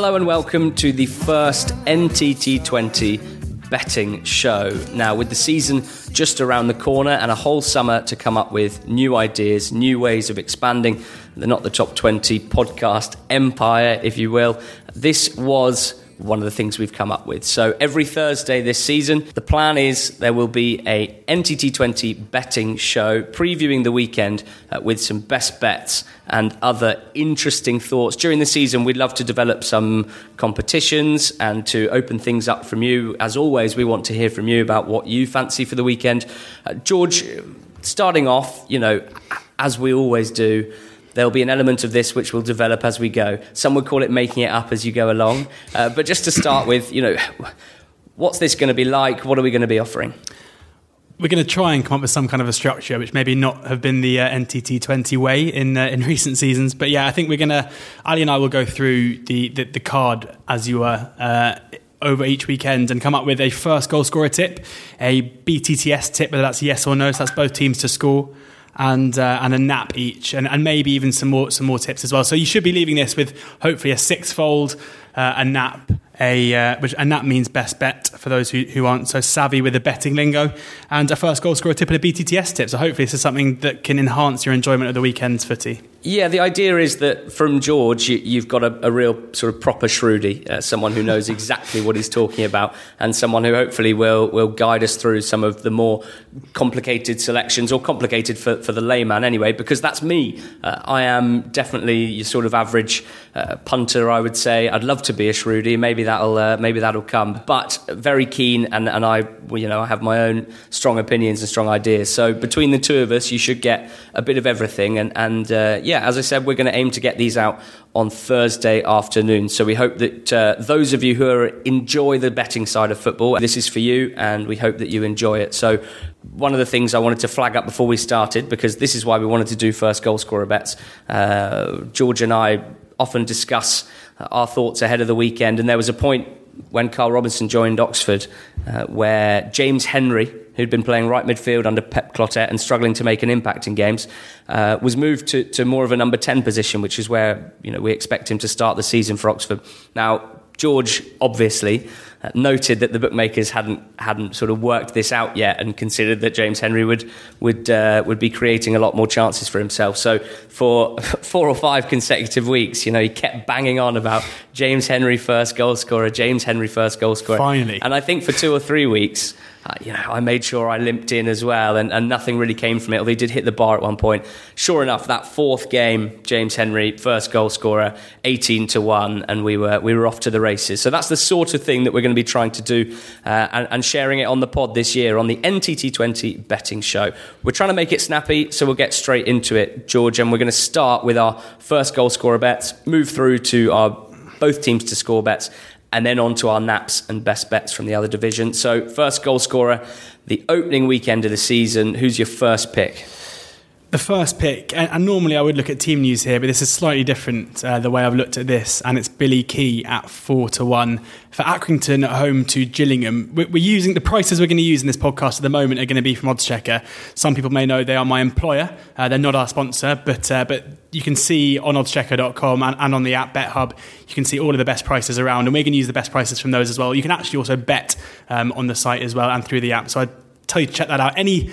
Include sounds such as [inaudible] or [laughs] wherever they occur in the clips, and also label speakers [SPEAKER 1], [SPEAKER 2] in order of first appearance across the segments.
[SPEAKER 1] Hello and welcome to the first NTT20 betting show. Now, with the season just around the corner and a whole summer to come up with new ideas, new ways of expanding the Not the Top 20 podcast empire, if you will, this was one of the things we've come up with. So every Thursday this season, the plan is there will be a NTT20 betting show previewing the weekend uh, with some best bets and other interesting thoughts. During the season, we'd love to develop some competitions and to open things up from you. As always, we want to hear from you about what you fancy for the weekend. Uh, George, starting off, you know, as we always do, There'll be an element of this which will develop as we go. Some would call it making it up as you go along. Uh, but just to start with, you know, what's this going to be like? What are we going to be offering?
[SPEAKER 2] We're going to try and come up with some kind of a structure, which maybe not have been the uh, NTT 20 way in uh, in [laughs] recent seasons. But yeah, I think we're going to, Ali and I will go through the, the, the card as you were. Uh, over each weekend and come up with a first goal scorer tip, a BTTS tip, whether that's yes or no, so that's both teams to score, and uh, and a nap each, and, and maybe even some more some more tips as well. So you should be leaving this with hopefully a sixfold, uh, a nap, a uh, which and that means best bet for those who, who aren't so savvy with the betting lingo, and a first goal scorer tip and a BTTS tip. So hopefully this is something that can enhance your enjoyment of the weekend's footy.
[SPEAKER 1] Yeah, the idea is that from George, you, have got a, a, real sort of proper shrewdy, uh, someone who knows exactly what he's talking about, and someone who hopefully will will guide us through some of the more complicated selections, or complicated for, for the layman anyway, because that's me. Uh, I am definitely your sort of average uh, punter, I would say. I'd love to be a shrewdy. Maybe that'll uh, maybe that'll come, but very keen, and, and I you know I have my own strong opinions and strong ideas. So between the two of us, you should get a bit of everything, and and uh, yeah, as I said, we're going to aim to get these out on Thursday afternoon. So we hope that uh, those of you who are, enjoy the betting side of football, this is for you, and we hope that you enjoy it. So one of the things I wanted to flag up before we started, because this is why we wanted to do first goal scorer bets. Uh, George and I often discuss our thoughts ahead of the weekend, and there was a point when Karl Robinson joined Oxford uh, where James Henry who'd been playing right midfield under Pep Clotet and struggling to make an impact in games, uh, was moved to, to more of a number 10 position, which is where you know, we expect him to start the season for Oxford. Now, George obviously noted that the bookmakers hadn't hadn't sort of worked this out yet and considered that James Henry would would uh, would be creating a lot more chances for himself. So for [laughs] four or five consecutive weeks, you know, he kept banging on about James Henry first goal scorer, James Henry first goal scorer.
[SPEAKER 2] Finally,
[SPEAKER 1] and I think for two or three weeks uh, you know, I made sure I limped in as well, and, and nothing really came from it. Although he did hit the bar at one point. Sure enough, that fourth game, James Henry, first goal scorer, eighteen to one, and we were we were off to the races. So that's the sort of thing that we're going to be trying to do, uh, and, and, sharing it on the pod this year on the NTT20 betting show. We're trying to make it snappy, so we'll get straight into it, George, and we're going to start with our first goal scorer bets, move through to our both teams to score bets, and then on to our naps and best bets from the other division. So, first goal scorer, the opening weekend of the season. Who's your first pick?
[SPEAKER 2] The first pick, and, normally I would look at team news here, but this is slightly different uh, the way I've looked at this, and it's Billy Kee at four to one for Accrington at home to Gillingham. We're, using the prices we're going to use in this podcast at the moment are going to be from Oddschecker. Some people may know they are my employer; uh, they're not our sponsor, but uh, but you can see on oddschecker.com and, and on the app BetHub, you can see all of the best prices around, and we're going to use the best prices from those as well. You can actually also bet um, on the site as well and through the app. So I tell you to check that out. Any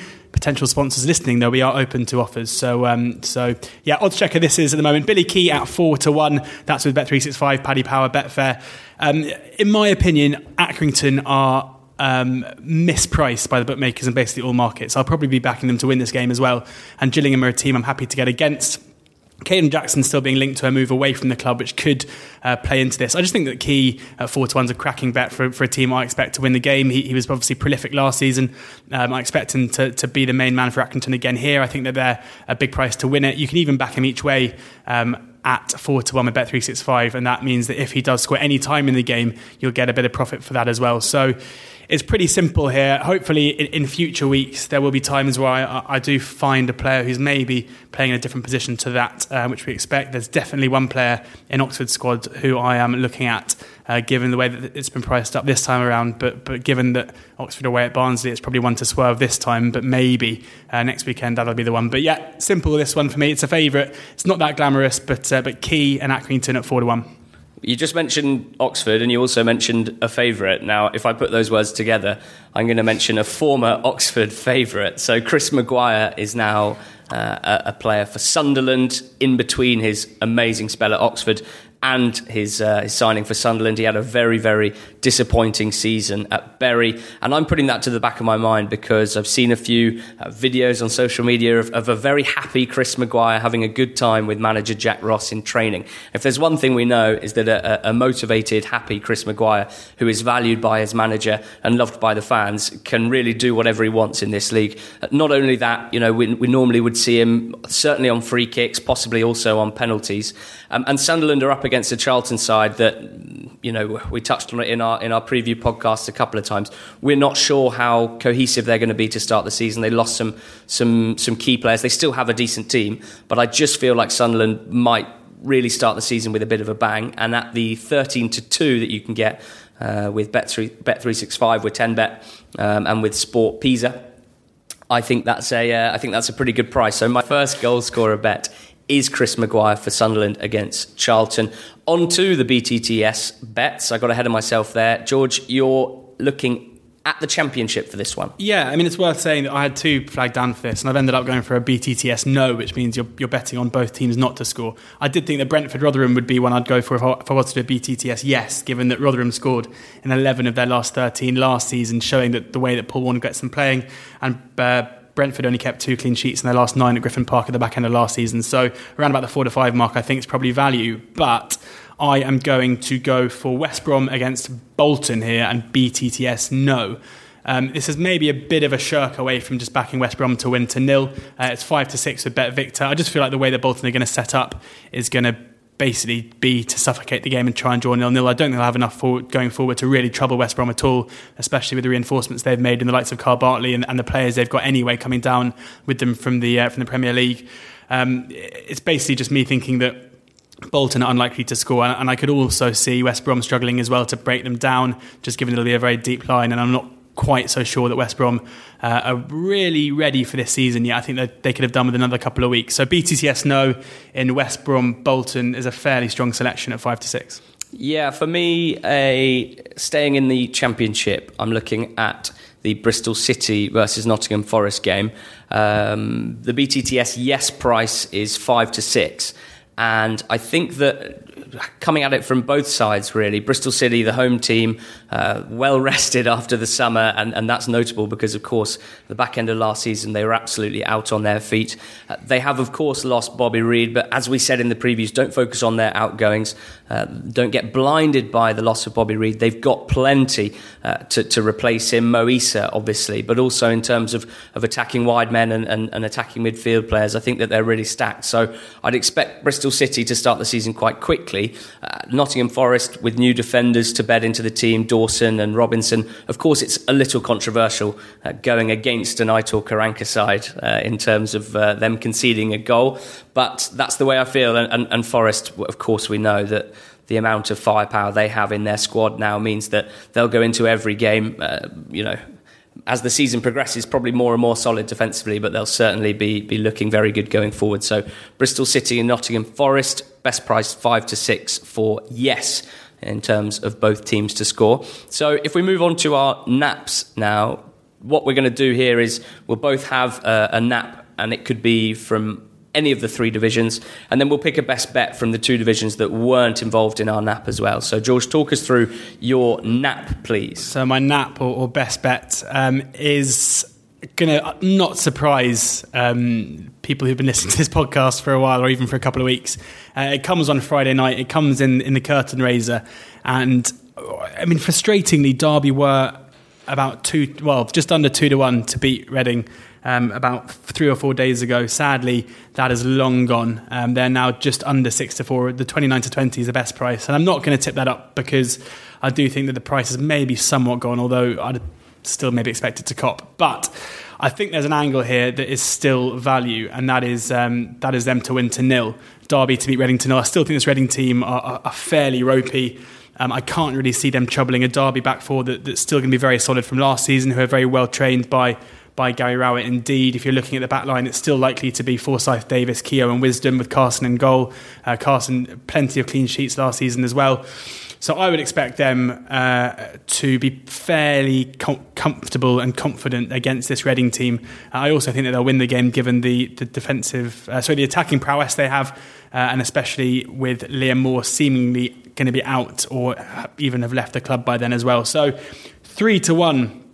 [SPEAKER 2] potential sponsors listening, though, we are open to offers. So, um, so yeah, odds checker. This is at the moment Billy Kee at four to one. That's with Bet three six five, Paddy Power, Betfair. Um, in my opinion, Accrington are um, mispriced by the bookmakers and basically all markets. I'll probably be backing them to win this game as well. And Gillingham are a team I'm happy to get against. Kayden Jackson still being linked to a move away from the club, which could uh, play into this. I just think that Kee at four to one's a cracking bet for, for a team I expect to win the game. He, he was obviously prolific last season. Um, I expect him to, to be the main man for Accrington again here. I think that they're a big price to win it. You can even back him each way. Um, at 4 to 1 with Bet365, and that means that if he does score any time in the game, you'll get a bit of profit for that as well. So it's pretty simple here. Hopefully, in, in future weeks, there will be times where I, I, do find a player who's maybe playing in a different position to that, uh, which we expect. There's definitely one player in Oxford's squad who I am looking at, uh, given the way that it's been priced up this time around. But but given that Oxford away at Barnsley, it's probably one to swerve this time. But maybe uh, next weekend that'll be the one. But yeah, simple this one for me. It's a favourite. It's not that glamorous, but uh, but Kee and Accrington at four to one
[SPEAKER 1] You just mentioned Oxford and you also mentioned a favourite. Now, if I put those words together, I'm going to mention a former Oxford favourite. So, Chris Maguire is now uh, a player for Sunderland in between his amazing spell at Oxford and his, uh, his signing for Sunderland. He had a very, very disappointing season at Bury. And I'm putting that to the back of my mind because I've seen a few uh, videos on social media of, of, a very happy Chris Maguire having a good time with manager Jack Ross in training. If there's one thing we know is that a, a motivated, happy Chris Maguire, who is valued by his manager and loved by the fans, can really do whatever he wants in this league. Not only that, you know, we, we normally would see him certainly on free kicks, possibly also on penalties. Um, and Sunderland are up against the Charlton side that, you know, we touched on it in our in our preview podcast a couple of times. We're not sure how cohesive they're going to be to start the season. They lost some some some key players. They still have a decent team, but I just feel like Sunderland might really start the season with a bit of a bang. And at the thirteen to two that you can get uh, with Bet three Bet three six five with ten bet um, and with SportPesa. I think that's a uh, I think that's a pretty good price. So my first goal scorer bet is Chris Maguire for Sunderland against Charlton. On to the BTTS bets. I got ahead of myself there. George, you're looking at the championship for this one.
[SPEAKER 2] Yeah, I mean, it's worth saying that I had two flagged down for this, and I've ended up going for a BTTS no, which means you're, you're betting on both teams not to score. I did think that Brentford Rotherham would be one I'd go for if I, if I was to do a BTTS yes, given that Rotherham scored in 11 of their last 13 last season, showing that the way that Paul Warne gets them playing, and uh, Brentford only kept two clean sheets in their last nine at Griffin Park at the back end of last season. So around about the four to five mark, I think it's probably value. But I am going to go for West Brom against Bolton here and BTTS no. Um, this is maybe a bit of a shirk away from just backing West Brom to win to nil. Uh, it's five to six with Bet Victor. I just feel like the way that Bolton are going to set up is going to basically be to suffocate the game and try and draw nil nil. I don't think they'll have enough going forward to really trouble West Brom at all, especially with the reinforcements they've made in the likes of Kyle Bartley and, and the players they've got anyway coming down with them from the uh, from the Premier League. Um, it's basically just me thinking that. Bolton are unlikely to score, and I could also see West Brom struggling as well to break them down, just given it'll be a very deep line. And I'm not quite so sure that West Brom uh, are really ready for this season yet. I think that they could have done with another couple of weeks. So BTTS no in West Brom Bolton is a fairly strong selection at five to six.
[SPEAKER 1] Yeah, for me, a staying in the championship, I'm looking at the Bristol City versus Nottingham Forest game. Um, the BTTS yes price is five to six. And I think that coming at it from both sides, really. Bristol City, the home team, uh, well rested [laughs] after the summer, and, and that's notable because, of course, the back end of last season they were absolutely out on their feet. Uh, they have, of course, lost Bobby Reid, but as we said in the previews, don't focus on their outgoings. Uh, don't get blinded by the loss of Bobby Reid. They've got plenty uh, to, to replace him. Moisa, obviously, but also in terms of, of attacking wide men and, and, and attacking midfield players, I think that they're really stacked. So I'd expect Bristol City to start the season quite quickly. Uh, Nottingham Forest with new defenders to bed into the team, Dawson and Robinson. Of course, it's a little controversial uh, going against an Aitor Karanka side uh, in terms of uh, them conceding a goal, but that's the way I feel. And, and, and Forest, of course, we know that the amount of firepower they have in their squad now means that they'll go into every game, uh, you know, as the season progresses, probably more and more solid defensively, but they'll certainly be be looking very good going forward. So Bristol City and Nottingham Forest, best price five to six for yes in terms of both teams to score. So if we move on to our naps now, what we're going to do here is we'll both have a, a nap, and it could be from any of the three divisions, and then we'll pick a best bet from the two divisions that weren't involved in our nap as well. So, George, talk us through your nap, please.
[SPEAKER 2] So, my nap or, or best bet um, is going to not surprise um, people who've been listening to this podcast for a while or even for a couple of weeks. Uh, it comes on Friday night. It comes in in the curtain raiser, and I mean, frustratingly, Derby were about two, well, just under two to one to beat Reading um, about three or four days ago. Sadly, that is long gone. Um, they're now just under six to four. The 29 to 20 is the best price. And I'm not going to tip that up because I do think that the price is maybe somewhat gone, although I'd still maybe expect it to cop. But I think there's an angle here that is still value, and that is um, that is them to win to nil. Derby to beat Reading to nil. I still think this Reading team are, are, are fairly ropey. Um, I can't really see them troubling a Derby back four that, that's still going to be very solid from last season, who are very well trained by by Gary Rowett. Indeed, if you're looking at the back line, it's still likely to be Forsyth, Davis, Keogh, and Wisdom with Carson in goal. Uh, Carson, plenty of clean sheets last season as well. So I would expect them uh, to be fairly com- comfortable and confident against this Reading team. Uh, I also think that they'll win the game given the, the defensive, uh, sorry, the attacking prowess they have, uh, and especially with Liam Moore seemingly going to be out or even have left the club by then as well. So three to one.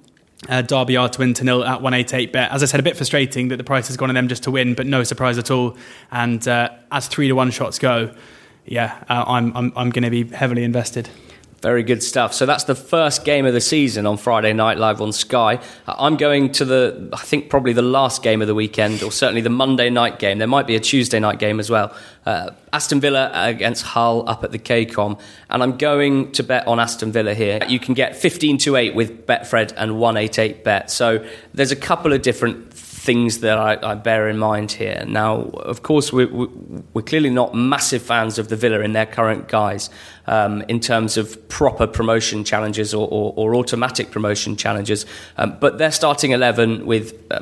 [SPEAKER 2] Uh, Derby are to win to nil at 188 bet. As I said, a bit frustrating that the price has gone on them just to win, but no surprise at all. And uh, as three to one shots go, yeah, uh, I'm I'm, I'm going to be heavily invested.
[SPEAKER 1] Very good stuff. So that's the first game of the season on Friday night live on Sky. Uh, I'm going to the, I think probably the last game of the weekend, or certainly the Monday night game. There might be a Tuesday night game as well. Uh, Aston Villa against Hull up at the KCOM, and I'm going to bet on Aston Villa here. You can get 15 to 8 with Betfred and 188 bet. So there's a couple of different things that I, I, bear in mind here. Now, of course, we're, we're, clearly not massive fans of the Villa in their current guise um, in terms of proper promotion challenges or, or, or automatic promotion challenges, um, but they're starting 11 with. Uh,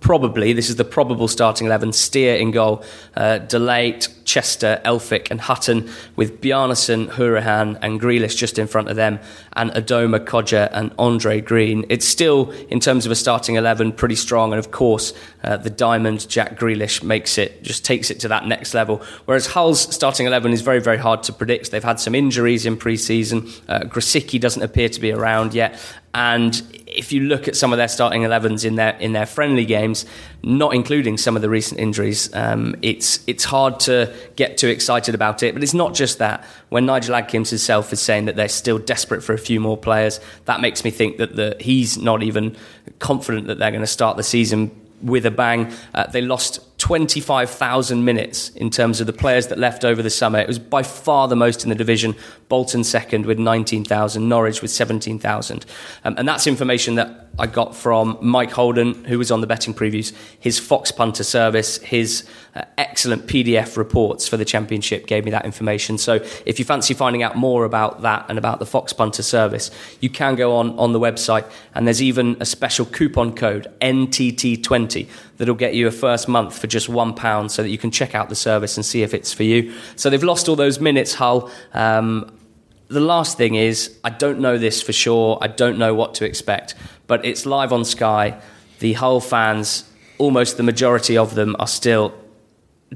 [SPEAKER 1] probably, this is the probable starting 11, Steer in goal, uh, Delate, Chester, Elphick, and Hutton, with Bjarnason, Hourihane, and Grealish just in front of them, and Adomah, Kodjia, and Andre Green. It's still, in terms of a starting 11, pretty strong, and of course, uh, the diamond Jack Grealish makes it, just takes it to that next level. Whereas Hull's starting 11 is very, very hard to predict. They've had some injuries in pre season. Uh, Grosicki doesn't appear to be around yet. And if you look at some of their starting 11s in their in their friendly games, not including some of the recent injuries, um, it's it's hard to get too excited about it. But it's not just that. When Nigel Adkins himself is saying that they're still desperate for a few more players, that makes me think that the, he's not even confident that they're going to start the season with a bang. Uh, they lost 25,000 minutes in terms of the players that left over the summer. It was by far the most in the division. Bolton second with 19,000, Norwich with 17,000. Um, and that's information that I got from Mike Holden, who was on the betting previews, his Fox Punter service, his uh, excellent PDF reports for the Championship gave me that information. So if you fancy finding out more about that and about the Fox Punter service, you can go on, on the website, and there's even a special coupon code, NTT20, that'll get you a first month for just £1 so that you can check out the service and see if it's for you. So they've lost all those minutes, Hull. Um, the last thing is, I don't know this for sure. I don't know what to expect, but it's live on Sky. The Hull fans, almost the majority of them, are still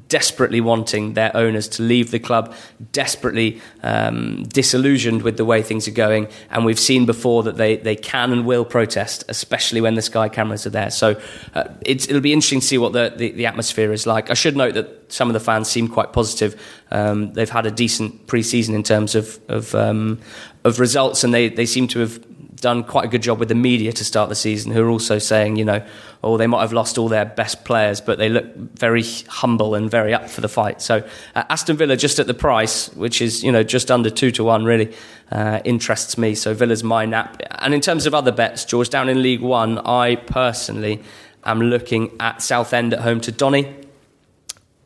[SPEAKER 1] desperately wanting their owners to leave the club, desperately um, disillusioned with the way things are going. And we've seen before that they, they can and will protest, especially when the Sky cameras are there. So uh, it'll be interesting to see what the, the, the, atmosphere is like. I should note that some of the fans seem quite positive. Um, they've had a decent pre season in terms of, of, um, of results, and they, they seem to have done quite a good job with the media to start the season, who are also saying, you know, oh, they might have lost all their best players, but they look very humble and very up for the fight. So uh, Aston Villa just at the price, which is, you know, just under two to one, really uh, interests me. So Villa's my nap. And in terms of other bets, George, down in League One, I personally am looking at Southend at home to Donny.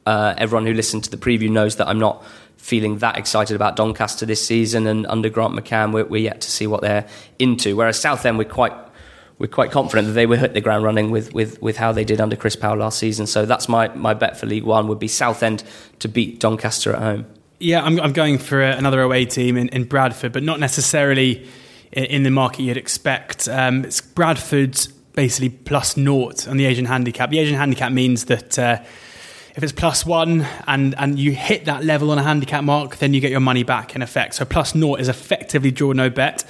[SPEAKER 1] Uh, everyone who listened to the preview knows that I'm not feeling that excited about Doncaster this season, and under Grant McCann, we're, we're yet to see what they're into. Whereas Southend, we're quite we're quite confident that they will hit the ground running with, with, with how they did under Chris Powell last season. So that's my, my bet for League One would be Southend to beat Doncaster at home.
[SPEAKER 2] Yeah, I'm, I'm going for another away team in, in Bradford, but not necessarily in the market you'd expect. Um, it's Bradford basically plus naught on the Asian handicap. The Asian handicap means that uh, if it's plus one and, and you hit that level on a handicap mark, then you get your money back in effect. So plus naught is effectively draw no bet.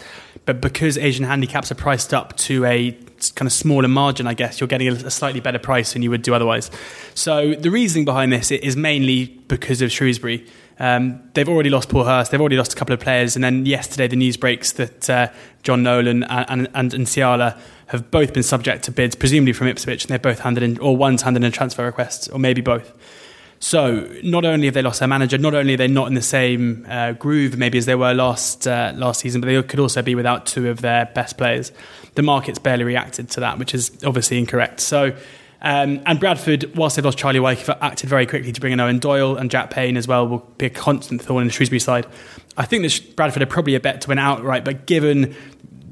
[SPEAKER 2] But because Asian handicaps are priced up to a kind of smaller margin, I guess, you're getting a slightly better price than you would do otherwise. So the reasoning behind this is mainly because of Shrewsbury. Um, they've already lost Paul Hurst, they've already lost a couple of players, and then yesterday the news breaks that uh, Jon Nolan and, and, and Nsiala have both been subject to bids, presumably from Ipswich, and they've both handed in, or one's handed in a transfer request, or maybe both. So not only have they lost their manager, not only are they not in the same uh, groove maybe as they were last uh, last season, but they could also be without two of their best players. The market's barely reacted to that, which is obviously incorrect. So. Um, and Bradford, whilst they've lost Charlie Wyke, acted very quickly to bring in Eoin Doyle and Jack Payne as well, will be a constant thorn in the Shrewsbury side. I think that Bradford are probably a bet to win outright, but given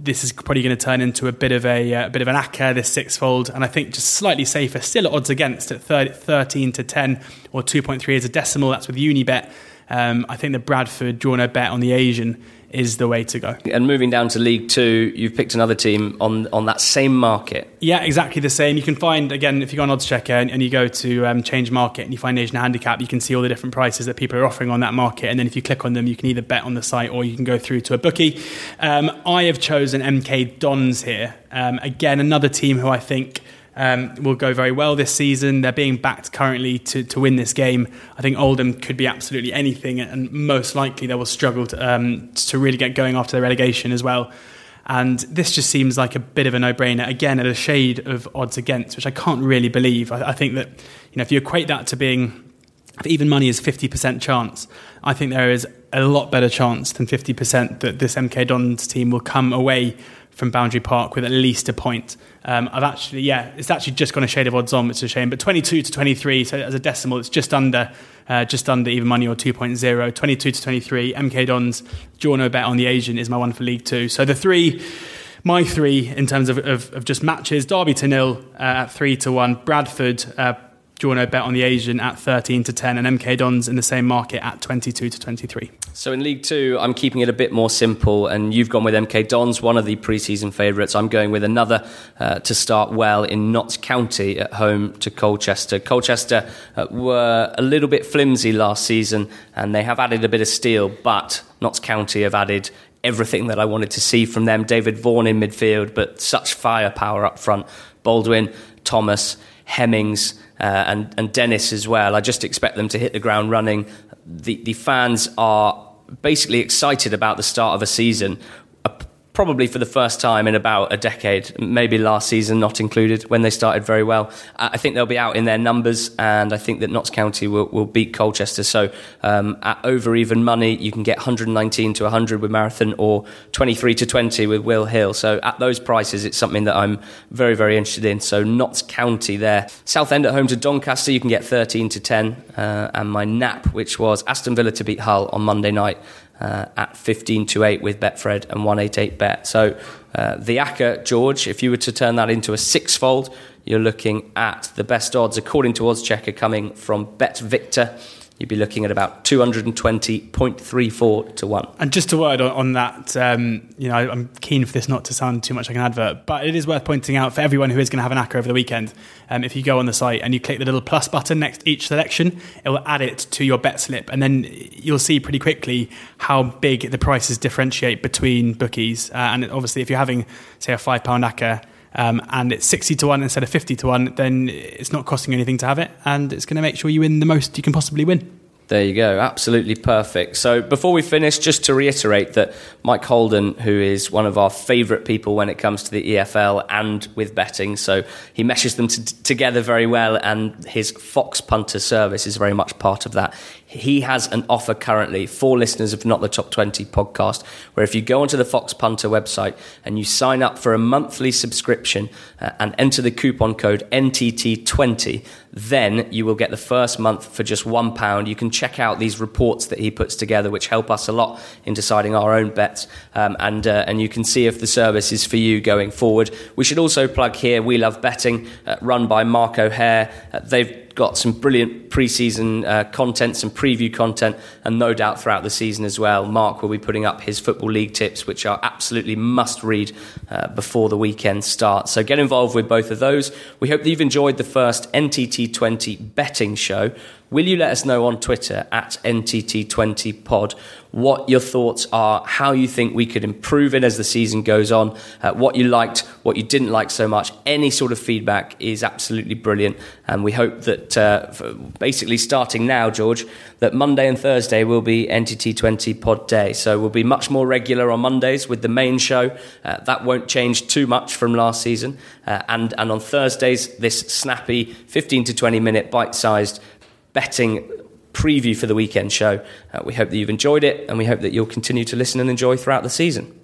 [SPEAKER 2] this is probably going to turn into a bit of a, a uh, bit of an acca this sixfold, and I think just slightly safer. Still at odds against at 30, 13 to 10 or 2.3 as a decimal. That's with Unibet. Um, I think the Bradford draw a bet on the Asian is the way to go.
[SPEAKER 1] And moving down to League Two, you've picked another team on on that same market.
[SPEAKER 2] Yeah, exactly the same. You can find again if you go on Odds Checker and, and you go to um, Change Market and you find Asian Handicap, you can see all the different prices that people are offering on that market. And then if you click on them, you can either bet on the site or you can go through to a bookie. Um, I have chosen MK Dons here. Um, again, another team who I think um, will go very well this season. They're being backed currently to, to win this game. I think Oldham could be absolutely anything, and most likely they will struggle to, um, to really get going after the relegation as well. And this just seems like a bit of a no-brainer. Again, at a shade of odds against, which I can't really believe. I, I think that you know if you equate that to being if even money is 50% chance, I think there is a lot better chance than 50% that this MK Dons team will come away from Boundary Park with at least a point. Um, I've actually, yeah, it's actually just gone a shade of odds on, which is a shame. But 22 to 23, so as a decimal, it's just under, uh, just under even money or 2.0. 22 to 23, MK Dons, draw no bet on the Asian is my one for League Two. So the three, my three in terms of, of, of just matches: Derby to nil uh, at three to one, Bradford. Uh, draw no bet on the Asian at 13 to 10, and MK Dons in the same market at 22 to 23.
[SPEAKER 1] So in League Two, I'm keeping it a bit more simple, and you've gone with MK Dons, one of the pre-season favourites. I'm going with another uh, to start well in Notts County at home to Colchester. Colchester uh, were a little bit flimsy last season, and they have added a bit of steel, but Notts County have added everything that I wanted to see from them. David Vaughan in midfield, but such firepower up front. Baldwin, Thomas, Hemmings. Uh, and, and Dennis as well. I just expect them to hit the ground running the, the fans are basically excited about the start of a season probably for the first time in about a decade, maybe last season not included, when they started very well. I think they'll be out in their numbers, and I think that Notts County will, will beat Colchester. So um, at over even money, you can get 119 to 100 with Marathon or 23 to 20 with Will Hill. So at those prices, it's something that I'm very, very interested in. So Notts County there. Southend at home to Doncaster, you can get 13 to 10. Uh, and my nap, which was Aston Villa to beat Hull on Monday night uh, at 15 to 8 with Betfred and 188 bet. So uh, the ACCA, George, if you were to turn that into a sixfold, you're looking at the best odds, according to Odds Checker, coming from Bet Victor you'd be looking at about 220.34 to 1.
[SPEAKER 2] And just a word on, on that, um, you know, I'm keen for this not to sound too much like an advert, but it is worth pointing out for everyone who is going to have an ACCA over the weekend, um, if you go on the site and you click the little plus button next each selection, it will add it to your bet slip. And then you'll see pretty quickly how big the prices differentiate between bookies. Uh, and obviously, if you're having, say, a £5 ACCA, um, and it's 60 to 1 instead of 50 to 1, then it's not costing anything to have it, and it's going to make sure you win the most you can possibly win.
[SPEAKER 1] There you go, absolutely perfect. So, before we finish, just to reiterate that Mike Holden, who is one of our favourite people when it comes to the EFL and with betting, so he meshes them t- together very well, and his Fox Punter service is very much part of that. He has an offer currently for listeners of Not the Top 20 podcast, where if you go onto the Fox Punter website and you sign up for a monthly subscription uh, and enter the coupon code NTT20, then you will get the first month for just one pound. You can check out these reports that he puts together, which help us a lot in deciding our own bets, um, and uh, and you can see if the service is for you going forward. We should also plug here. We love betting, uh, run by Mark O'Hare. Uh, got some brilliant preseason uh, content, some preview content, and no doubt throughout the season as well. Mark will be putting up his Football League tips, which are absolutely must read uh, before the weekend starts. So get involved with both of those. We hope that you've enjoyed the first NTT20 betting show. Will you let us know on Twitter at NTT20pod what your thoughts are, how you think we could improve it as the season goes on, uh, what you liked, what you didn't like so much? Any sort of feedback is absolutely brilliant. And we hope that uh, basically starting now, George, that Monday and Thursday will be NTT20 pod day. So we'll be much more regular on Mondays with the main show. Uh, that won't change too much from last season. Uh, and, and on Thursdays, this snappy 15 to 20 minute bite sized betting preview for the weekend show. Uh, we hope that you've enjoyed it and we hope that you'll continue to listen and enjoy throughout the season.